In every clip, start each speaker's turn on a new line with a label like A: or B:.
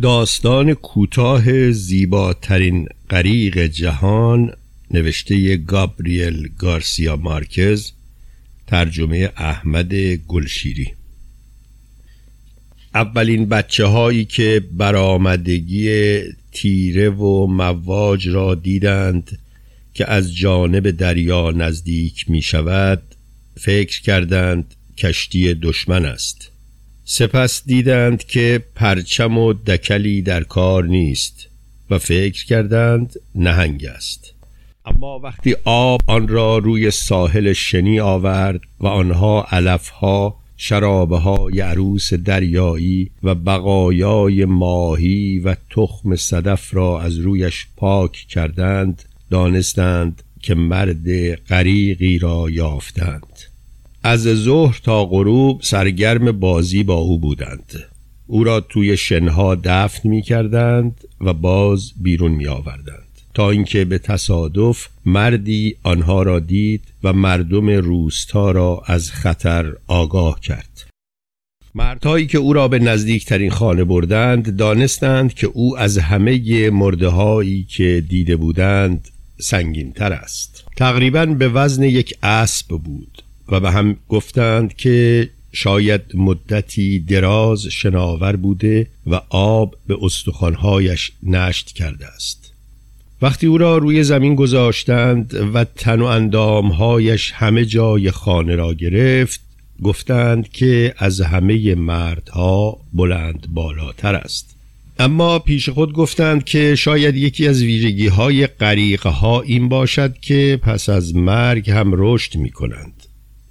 A: داستان کوتاه زیباترین غریق جهان نوشته گابریل گارسیا مارکز ترجمه احمد گلشیری. اولین بچه هایی که برآمدگی تیره و مواج را دیدند که از جانب دریا نزدیک می شود فکر کردند کشتی دشمن است. سپس دیدند که پرچم و دکلی در کار نیست و فکر کردند نهنگ است. اما وقتی آب آن را روی ساحل شنی آورد و آنها علفها شرابه عروس دریایی و بقایای ماهی و تخم صدف را از رویش پاک کردند دانستند که مرد غریقی را یافتند. از ظهر تا غروب سرگرم بازی با او بودند. او را توی شنها دفن می کردند و باز بیرون می آوردند تا اینکه به تصادف مردی آنها را دید و مردم روستا را از خطر آگاه کرد. مردهایی که او را به نزدیکترین خانه بردند دانستند که او از همه مردهایی که دیده بودند سنگینتر است. تقریبا به وزن یک اسب بود. و به هم گفتند که شاید مدتی دراز شناور بوده و آب به استخوانهایش نشت کرده است. وقتی او را روی زمین گذاشتند و تن و اندامهایش همه جای خانه را گرفت گفتند که از همه مردها بلند بالاتر است. اما پیش خود گفتند که شاید یکی از ویژگی های ها این باشد که پس از مرگ هم رشد می کنند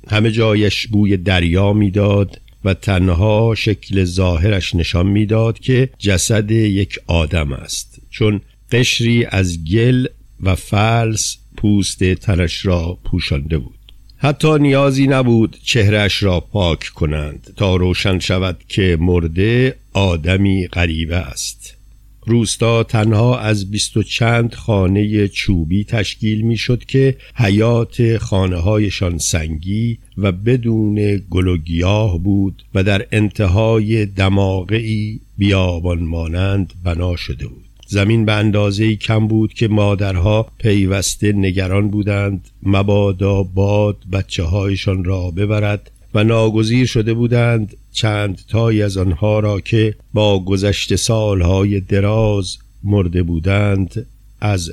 A: همه جایش بوی دریا می‌داد و تنها شکل ظاهرش نشان می‌داد که جسد یک آدم است. چون قشری از گل و فلس پوست تنش را پوشانده بود. حتی نیازی نبود چهرش را پاک کنند تا روشن شود که مرده آدمی غریبه است. روستا تنها از بیست و چند خانه چوبی تشکیل می شد که حیات خانه هایشان سنگی و بدون گل و گیاه بود و در انتهای دماغی بیابان مانند بنا شده بود. زمین به اندازه کم بود که مادرها پیوسته نگران بودند مبادا باد بچه هایشان را ببرد و ناگزیر شده بودند چند تایی از آنها را که با گذشت سالهای دراز مرده بودند از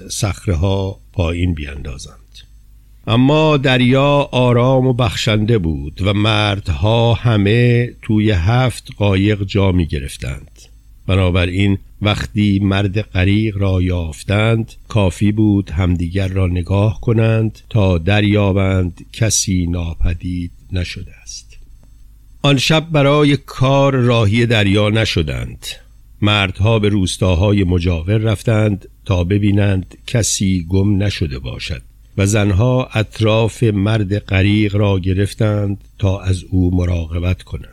A: ها پایین بیاندازند اما دریا آرام و بخشنده بود و مردها همه توی هفت قایق جا می گرفتند. بنابراین وقتی مرد غریق را یافتند کافی بود همدیگر را نگاه کنند تا دریابند کسی ناپدید نشده است. آن شب برای کار راهی دریا نشدند. مردها به روستاهای مجاور رفتند تا ببینند کسی گم نشده باشد و زنها اطراف مرد غریق را گرفتند تا از او مراقبت کنند.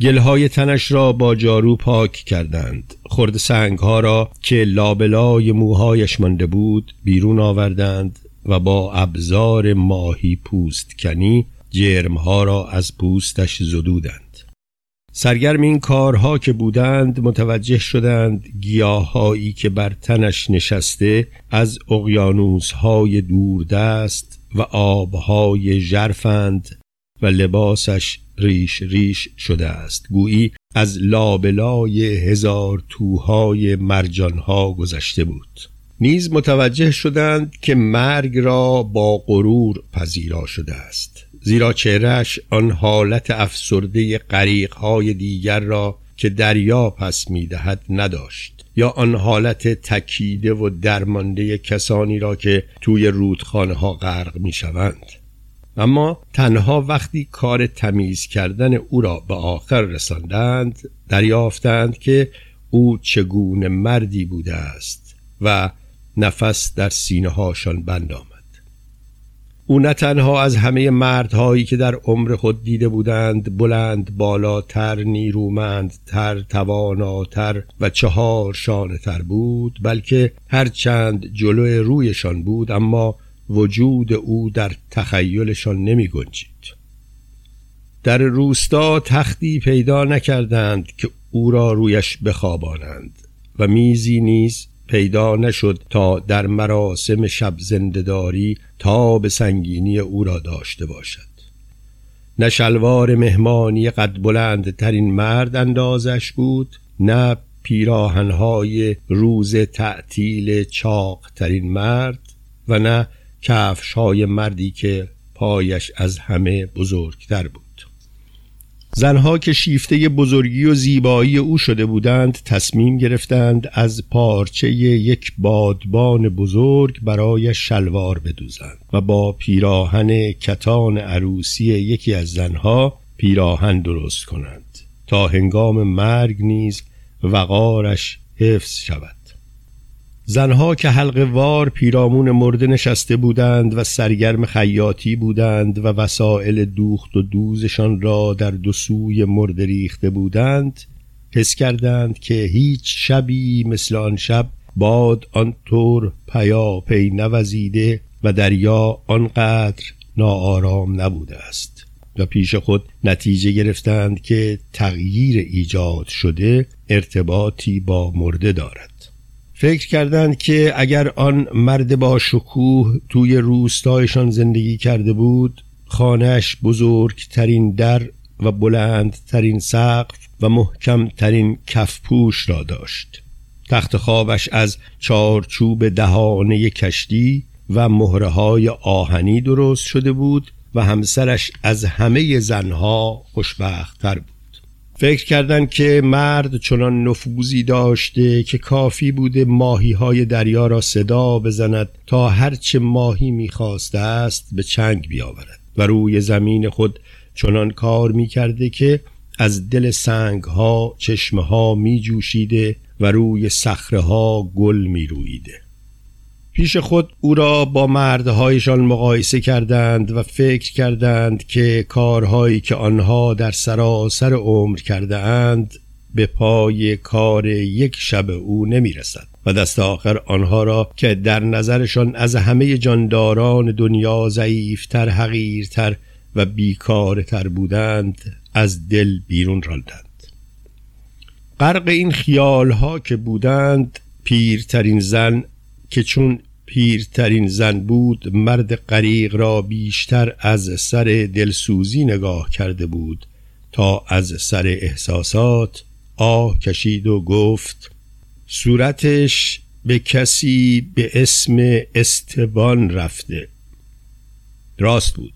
A: گلهای تنش را با جارو پاک کردند. خرد سنگها را که لابلای موهایش مانده بود بیرون آوردند و با ابزار ماهی پوست کنی جرمها را از پوستش زدودند. سرگرم این کارها که بودند متوجه شدند گیاههایی که بر تنش نشسته از اقیانوسهای دوردست و آبهای ژرفند و لباسش ریش ریش شده است گویی از لابلای هزار توهای مرجانها گذشته بود. نیز متوجه شدند که مرگ را با غرور پذیرا شده است زیرا چهرش آن حالت افسرده قریقهای دیگر را که دریا پس می‌دهد نداشت یا آن حالت تکیده و درمانده کسانی را که توی رودخانه ها غرق می شوند. اما تنها وقتی کار تمیز کردن او را به آخر رساندند دریافتند که او چگونه مردی بوده است و نفس در سینه هاشان بند آمد او نه تنها از همه مردهایی که در عمر خود دیده بودند بلند بالاتر نیرومندتر تواناتر و چهار شانه تر بود بلکه هرچند جلوی رویشان بود اما وجود او در تخیلشان نمی گنجید. در روستا تختی پیدا نکردند که او را رویش بخوابانند و میزی نیز پیدا نشد تا در مراسم شب زندهداری تا به سنگینی او را داشته باشد. نه شلوار مهمانی قد بلند ترین مرد اندازش بود نه پیراهنهای روز تعطیل چاق ترین مرد و نه کفش های مردی که پایش از همه بزرگتر بود. زنها که شیفته بزرگی و زیبایی او شده بودند تصمیم گرفتند از پارچه یک بادبان بزرگ برای شلوار بدوزند و با پیراهن کتان عروسی یکی از زنها پیراهن درست کنند تا هنگام مرگ نیز وقارش حفظ شود. زنها که حلقه وار پیرامون مرده نشسته بودند و سرگرم خیاطی بودند و وسایل دوخت و دوزشان را در دو سوی مرده ریخته بودند حس کردند که هیچ شبی مثل آن شب باد آنطور پیا پی نوزیده و دریا آنقدر ناآرام نبوده است و پیش خود نتیجه گرفتند که تغییر ایجاد شده ارتباطی با مرده دارد. فکر کردند که اگر آن مرد با شکوه توی روستایشان زندگی کرده بود خانهش بزرگترین در و بلندترین سقف و محکمترین کفپوش را داشت. تخت خوابش از چارچوب دهانه کشتی و مهره های آهنی درست شده بود و همسرش از همه زنها خوشبختتر بود. فکر کردند که مرد چنان نفوذی داشته که کافی بوده ماهی های دریا را صدا بزند تا هرچه ماهی می‌خواسته است به چنگ بیاورد و روی زمین خود چنان کار می‌کرده که از دل سنگ ها چشمه ها می جوشیده و روی صخره ها گل می رویده. پیش خود او را با مردهایشان مقایسه کردند و فکر کردند که کارهایی که آنها در سراسر عمر کرده اند به پای کار یک شب او نمی رسد و دست آخر آنها را که در نظرشان از همه جانداران دنیا ضعیفتر حقیرتر و بیکارتر بودند از دل بیرون راندند. غرق این خیالها که بودند پیرترین زن که چون پیرترین زن بود مرد غریق را بیشتر از سر دلسوزی نگاه کرده بود تا از سر احساسات آه کشید و گفت صورتش به کسی به اسم استبان رفته. راست بود.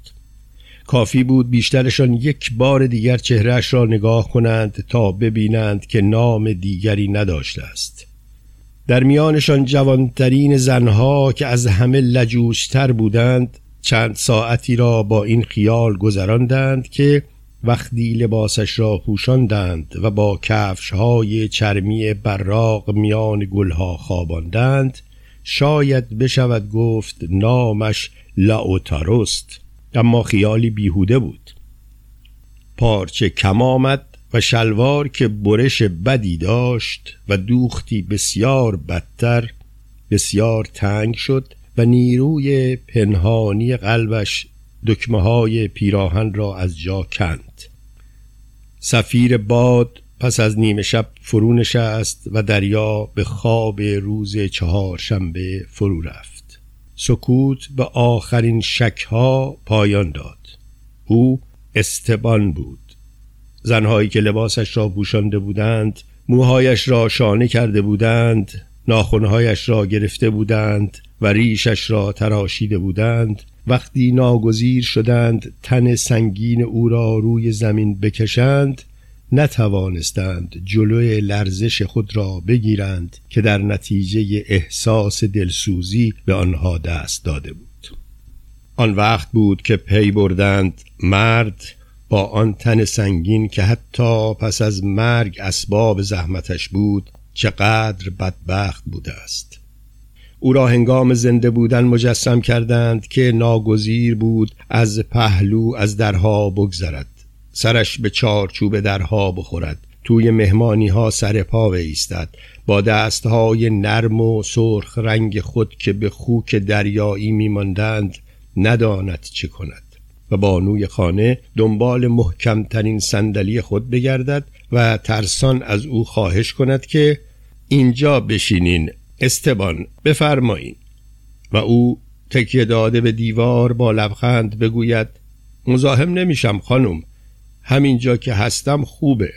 A: کافی بود بیشترشان یک بار دیگر چهرهش را نگاه کنند تا ببینند که نام دیگری نداشته است. در میانشان جوانترین زنها که از همه لجوشتر بودند چند ساعتی را با این خیال گذراندند که وقتی لباسش را پوشاندند و با کفش های چرمی براق میان گلها خواباندند شاید بشود گفت نامش لاوتاروست اما خیالی بیهوده بود. پارچه کم آمد و شلوار که برش بدی داشت و دوختی بسیار بدتر بسیار تنگ شد و نیروی پنهانی قلبش دکمه های پیراهن را از جا کند. سفیر باد پس از نیمه شب فرو نشست و دریا به خواب روز چهارشنبه فرو رفت. سکوت به آخرین شکها پایان داد. او استبان بود. زنهایی که لباسش را پوشانده بودند موهایش را شانه کرده بودند ناخونهایش را گرفته بودند و ریشش را تراشیده بودند. وقتی ناگزیر شدند تن سنگین او را روی زمین بکشند نتوانستند جلوی لرزش خود را بگیرند که در نتیجه احساس دلسوزی به آنها دست داده بود. آن وقت بود که پی بردند مرد با آن تن سنگین که حتی پس از مرگ اسباب زحمتش بود چقدر بدبخت بوده است او را هنگام زنده بودن مجسم کردند که ناگزیر بود از پهلو از درها بگذرد. سرش به چارچوب درها بخورد. توی مهمانی ها سر پا ایستد با دستهای نرم و سرخ رنگ خود که به خوک دریایی میماندند نداند چه کند. بانوی خانه دنبال محکمترین صندلی خود بگردد و ترسان از او خواهش کند که اینجا بشینین استبان بفرمایین. و او تکیه داده به دیوار با لبخند بگوید مزاحم نمیشم خانم همینجا که هستم خوبه.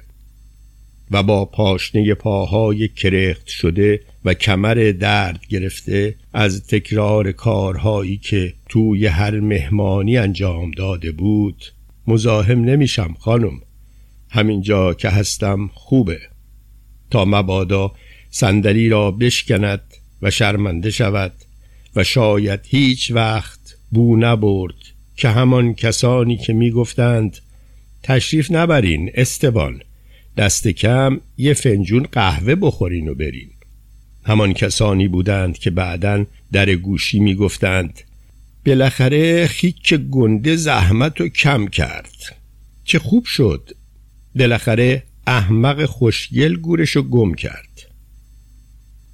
A: و با پاشنه پاهای کرخت شده و کمر درد گرفته از تکرار کارهایی که توی هر مهمانی انجام داده بود مزاحم نمیشم خانم. همینجا که هستم خوبه. تا مبادا صندلی را بشکند و شرمنده شود و شاید هیچ وقت بو نبرد که همان کسانی که می‌گفتند تشریف نبرین استبان دست کم یه فنجون قهوه بخورین و برین. همان کسانی بودند که بعدا در گوشی می‌گفتند بالاخره خیک گنده زحمت رو کم کرد. چه خوب شد. بالاخره احمق خوشگل گورش رو گم کرد.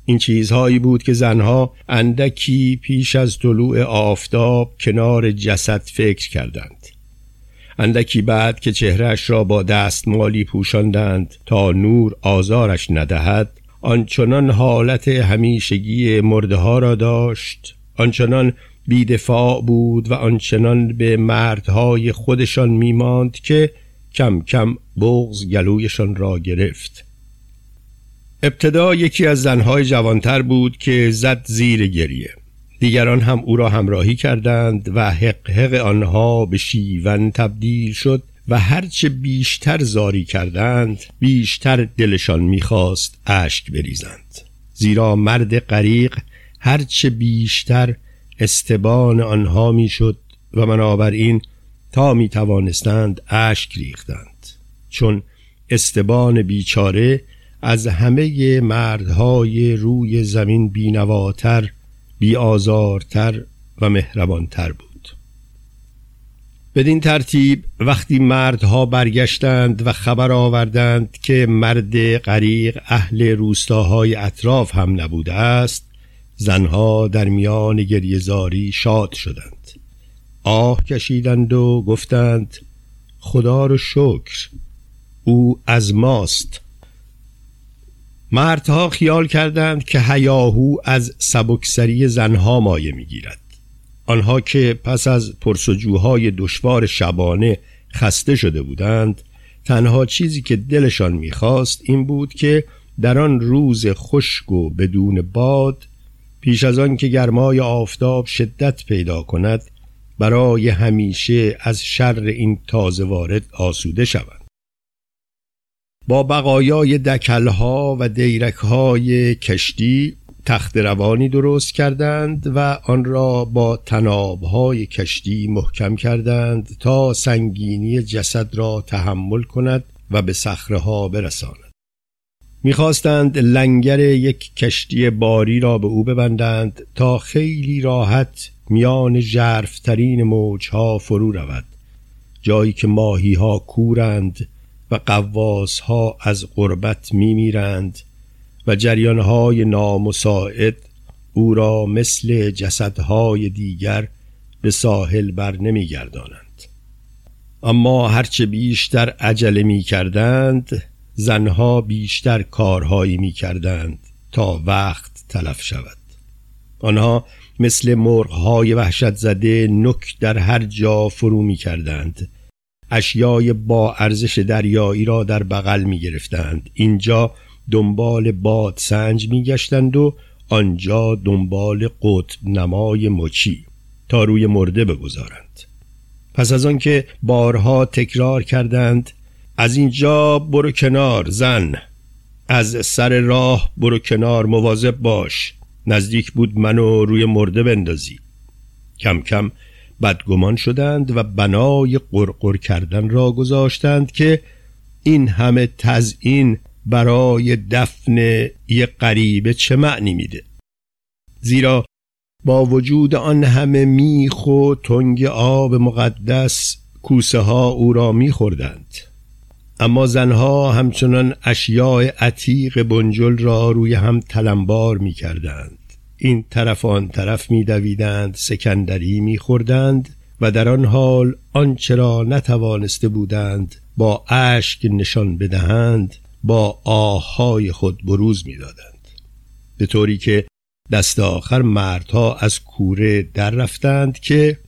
A: این چیزهایی بود که زنها اندکی پیش از طلوع آفتاب کنار جسد فکر کردند. اندکی بعد که چهرش را با دستمالی پوشاندند تا نور آزارش ندهد آنچنان حالت همیشگی مرده ها را داشت آنچنان بیدفاع بود و آنچنان به مردهای خودشان میماند که کم کم بغز گلویشان را گرفت. ابتدا یکی از زنهای جوانتر بود که زد زیر گریه. دیگران هم او را همراهی کردند و حق حق آنها به شیون تبدیل شد و هرچه بیشتر زاری کردند بیشتر دلشان می‌خواست اشک بریزند. زیرا مرد غریق هرچه بیشتر استبان آنها می‌شد و بنابراین تا می توانستند اشک ریختند. چون استبان بیچاره از همه مردهای روی زمین بینواتر بیآزارتر و مهربانتر بود. بدین ترتیب وقتی مردها برگشتند و خبر آوردند که مرد غریق اهل روستاهای اطراف هم نبوده است زنها در میان گریزاری شاد شدند. آه کشیدند و گفتند خدا رو شکر او از ماست. مردها خیال کردند که هیاهو از سبکسری زنها مایه می‌گیرد. آنها که پس از پرسجوهای دشوار شبانه خسته شده بودند تنها چیزی که دلشان می‌خواست این بود که در آن روز خشک و بدون باد پیش از آن که گرمای آفتاب شدت پیدا کند برای همیشه از شر این تازه وارد آسوده شوند. با بقایای دکلها و دیرکهای کشتی تخت روانی درست کردند و آن را با تنابهای کشتی محکم کردند تا سنگینی جسد را تحمل کند و به صخره برساند. می‌خواستند لنگر یک کشتی باری را به او ببندند تا خیلی راحت میان ژرفترین موجها فرو رود جایی که ماهی ها کورند و قواس ها از غربت می میرند و جریان های نامساعد او را مثل جسدهای دیگر به ساحل بر نمی گردانند. اما هرچه بیشتر عجله می کردند زنها بیشتر کارهایی می کردند تا وقت تلف شود آنها مثل مرغهای وحشت زده نک در هر جا فرو می کردند اشیای با ارزش دریایی را در بغل می گرفتند اینجا دنبال باد سنج می گشتند و آنجا دنبال قطب نمای مچی تا روی مرده بگذارند. پس از آنکه بارها تکرار کردند از اینجا برو کنار زن. از سر راه برو کنار مواظب باش. نزدیک بود منو روی مرده بندازی. کم کم بدگمان شدند و بنای قرقر کردن را گذاشتند که این همه تزئین برای دفن یک غریبه چه معنی میده. زیرا با وجود آن همه میخ و تنگ آب مقدس کوسه ها او را میخوردند. اما زنها همچنان اشیاء عتیق بنجل را روی هم تلمبار می‌کردند. این طرف آن طرف می دویدند سکندری می خوردند و در آن حال آنچه را نتوانسته بودند با اشک نشان بدهند با آهای خود بروز می‌دادند. به طوری که دست آخر مردها از کوره در رفتند که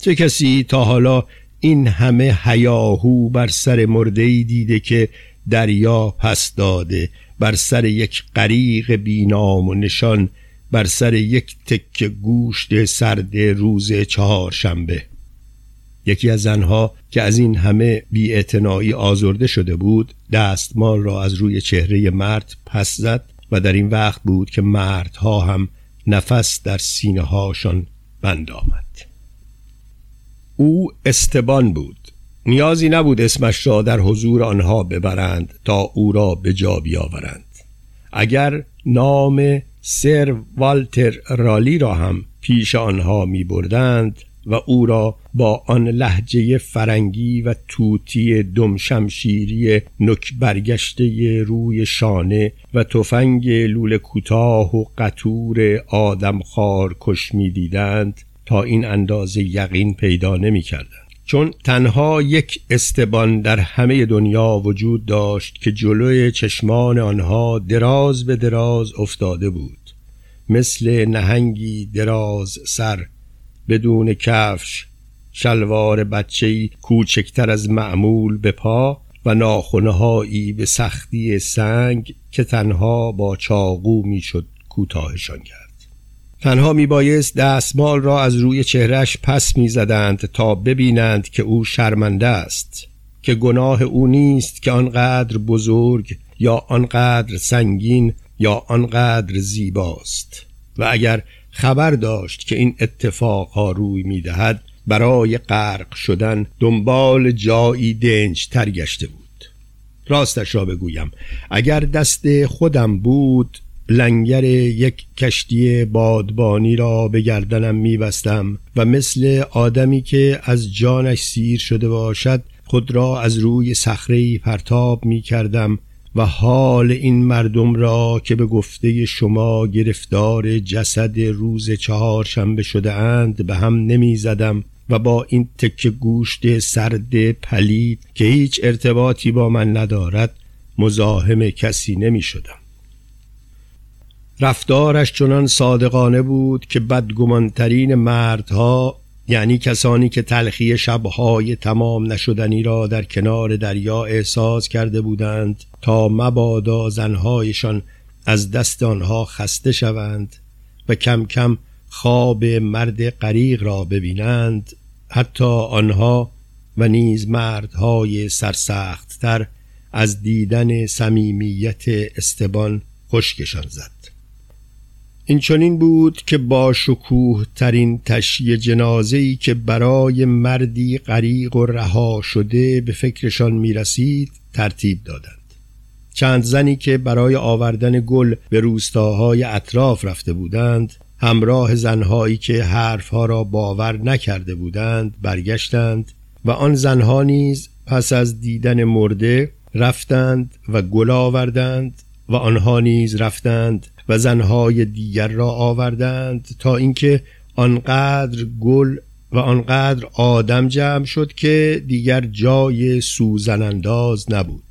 A: چه کسی تا حالا این همه هیاهو بر سر مردهی دیده که دریا پس داده بر سر یک غریق بینام و نشان بر سر یک تک گوشت سرد روز چهارشنبه. یکی از زنها که از این همه بی آزرده شده بود دستمال را از روی چهره مرد پس زد و در این وقت بود که مردها هم نفس در سینه هاشان بند آمد. او استبان بود. نیازی نبود اسمش را در حضور آنها ببرند تا او را به جا بیاورند. اگر نام سر والتر رالی را هم پیش آنها می بردند و او را با آن لحجه فرنگی و توتی دم شمشیری نک برگشته روی شانه و تفنگ لول کوتاه و قطور آدمخوار کش می دیدند تا این اندازه یقین پیدا نمی کردند. چون تنها یک استبان در همه دنیا وجود داشت که جلوی چشمان آنها دراز به دراز افتاده بود. مثل نهنگی دراز سر بدون کفش شلوار بچهی کوچکتر از معمول به پا و ناخونهایی به سختی سنگ که تنها با چاقو می‌شد کوتاهشان کرد. تنها میبایست دستمال را از روی چهرش پس می‌زدند تا ببینند که او شرمنده است که گناه او نیست که آنقدر بزرگ یا آنقدر سنگین یا آنقدر زیباست. و اگر خبر داشت که این اتفاقها روی می‌دهد برای غرق شدن دنبال جایی دنج تر گشته بود. راستش را بگویم اگر دست خودم بود لنگر یک کشتی بادبانی را به گردنم میبستم و مثل آدمی که از جانش سیر شده باشد خود را از روی صخره پرتاب می کردم و حال این مردم را که به گفته شما گرفتار جسد روز چهارشنبه شده اند به هم نمی زدم و با این تکه گوشت سرد پلید که هیچ ارتباطی با من ندارد مزاحم کسی نمی شدم رفتارش چنان صادقانه بود که بدگمانترین مردها یعنی کسانی که تلخی شبهای تمام نشدنی را در کنار دریا احساس کرده بودند تا مبادا زنهایشان از دست آنها خسته شوند و کم کم خواب مرد غریق را ببینند حتی آنها و نیز مردهای سرسختتر از دیدن صمیمیت استبان خشکشان زد. این چنین بود که با شکوه ترین تشیه جنازه‌ای که برای مردی غریق و رها شده به فکرشان می رسید ترتیب دادند. چند زنی که برای آوردن گل به روستاهای اطراف رفته بودند همراه زنهایی که حرفها را باور نکرده بودند برگشتند و آن زنها نیز پس از دیدن مرده رفتند و گل آوردند و آنها نیز رفتند و زنهای دیگر را آوردند تا اینکه آنقدر گل و آنقدر آدم جمع شد که دیگر جای سوزن انداز نبود.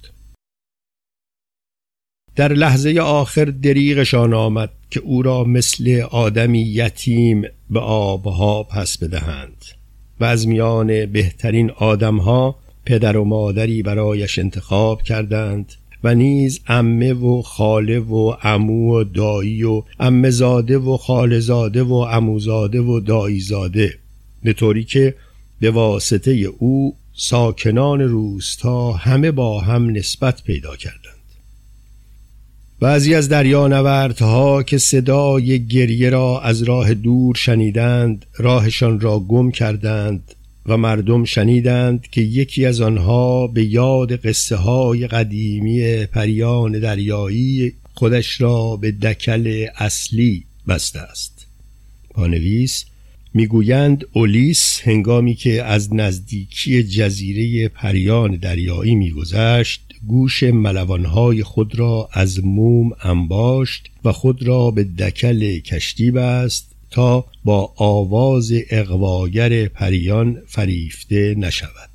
A: در لحظه آخر دریغشان آمد که او را مثل آدمی یتیم به آبها پس بدهند و از میان بهترین آدمها پدر و مادری برایش انتخاب کردند و نیز امه و خاله و امو و دایی و امه زاده و خاله زاده و اموزاده و دایی زاده. به طوری که به واسطه او ساکنان روستا همه با هم نسبت پیدا کردند. بعضی از دریانوردها که صدای گریه را از راه دور شنیدند راهشان را گم کردند و مردم شنیدند که یکی از آنها به یاد قصه های قدیمی پریان دریایی خودش را به دکل اصلی بسته است. پانویس می‌گویند اولیس هنگامی که از نزدیکی جزیره پریان دریایی میگذشت گوش ملوانهای خود را از موم انباشت و خود را به دکل کشتی بست تا با آواز اقواگر پریان فریفته نشود.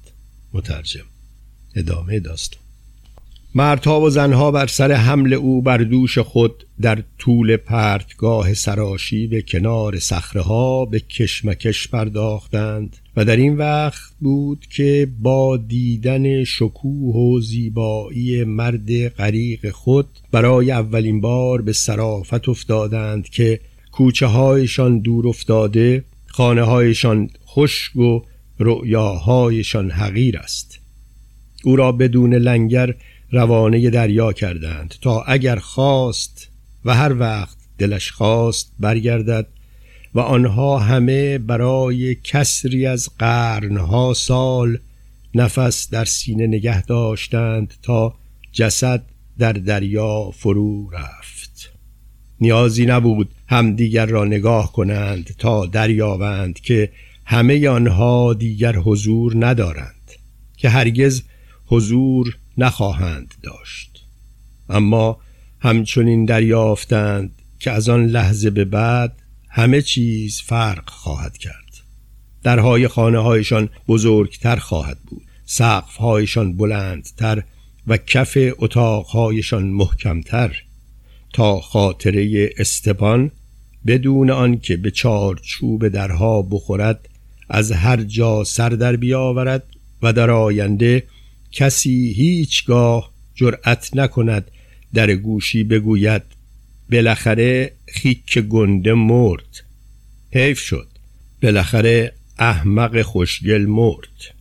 A: مترجم. ادامه داستان. مردها و زنها بر سر حمل او بر دوش خود در طول پرتگاه سراشی به کنار صخره به کشمکش پرداختند و در این وقت بود که با دیدن شکوه و زیبایی مرد غریق خود برای اولین بار به سرافت افتادند که کوچه هایشان دور افتاده خانه هایشان خشک و رؤیاهایشان حقیر است. او را بدون لنگر روانه دریا کردند تا اگر خواست و هر وقت دلش خواست برگردد و آنها همه برای کسری از قرنها سال نفس در سینه نگه داشتند تا جسد در دریا فرو رفت. نیازی نبود همدیگر را نگاه کنند تا دریابند که همه آنها دیگر حضور ندارند که هرگز حضور نخواهند داشت. اما همچنین دریافتند که از آن لحظه به بعد همه چیز فرق خواهد کرد. درهای خانه هایشان بزرگتر خواهد بود سقف هایشان بلندتر و کف اتاقهایشان محکمتر تا خاطره استبان بدون آنکه به چارچوب درها بخورد از هر جا سر در بیاورد و در آینده کسی هیچگاه جرأت نکند در گوشی بگوید بالاخره خیک گنده مرد. حیف شد. بالاخره احمق خوشگل مرد.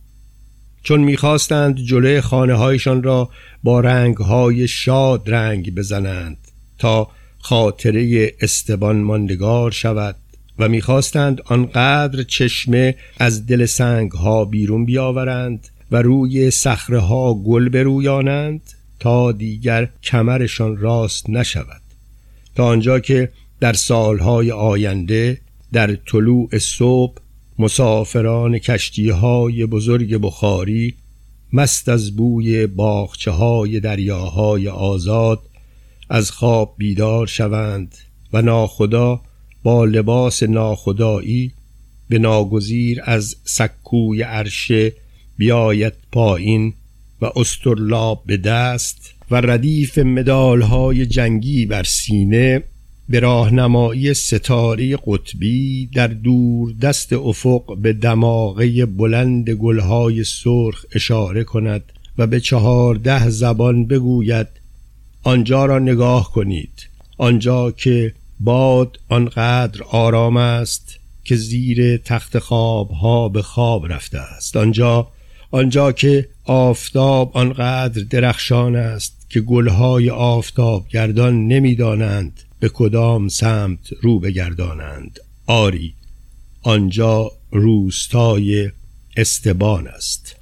A: چون می‌خواستند جلوی خانه هایشان را با رنگ های شاد رنگ بزنند تا خاطره استبان ماندگار شود و می‌خواستند آنقدر چشمه از دل سنگ ها بیرون بیاورند و روی صخره ها گل برویانند تا دیگر کمرشان راست نشود. تا آنجا که در سالهای آینده در طلوع صبح مسافران کشتی های بزرگ بخاری مست از بوی باخچه های دریاهای آزاد از خواب بیدار شوند و ناخدا با لباس ناخدایی به ناگزیر از سکوی عرشه بیاید پایین و استرلاب به دست و ردیف مدالهای جنگی بر سینه به راهنمایی ستاره قطبی در دور دست افق به دماغه بلند گلهای سرخ اشاره کند و به چهارده زبان بگوید آنجا را نگاه کنید. آنجا که باد آنقدر آرام است که زیر تخت خواب ها به خواب رفته است. آنجا آنجا که آفتاب آنقدر درخشان است که گلهای آفتاب گردان نمی‌دانند به کدام سمت رو بگردانند. آری آنجا روستای استبان است.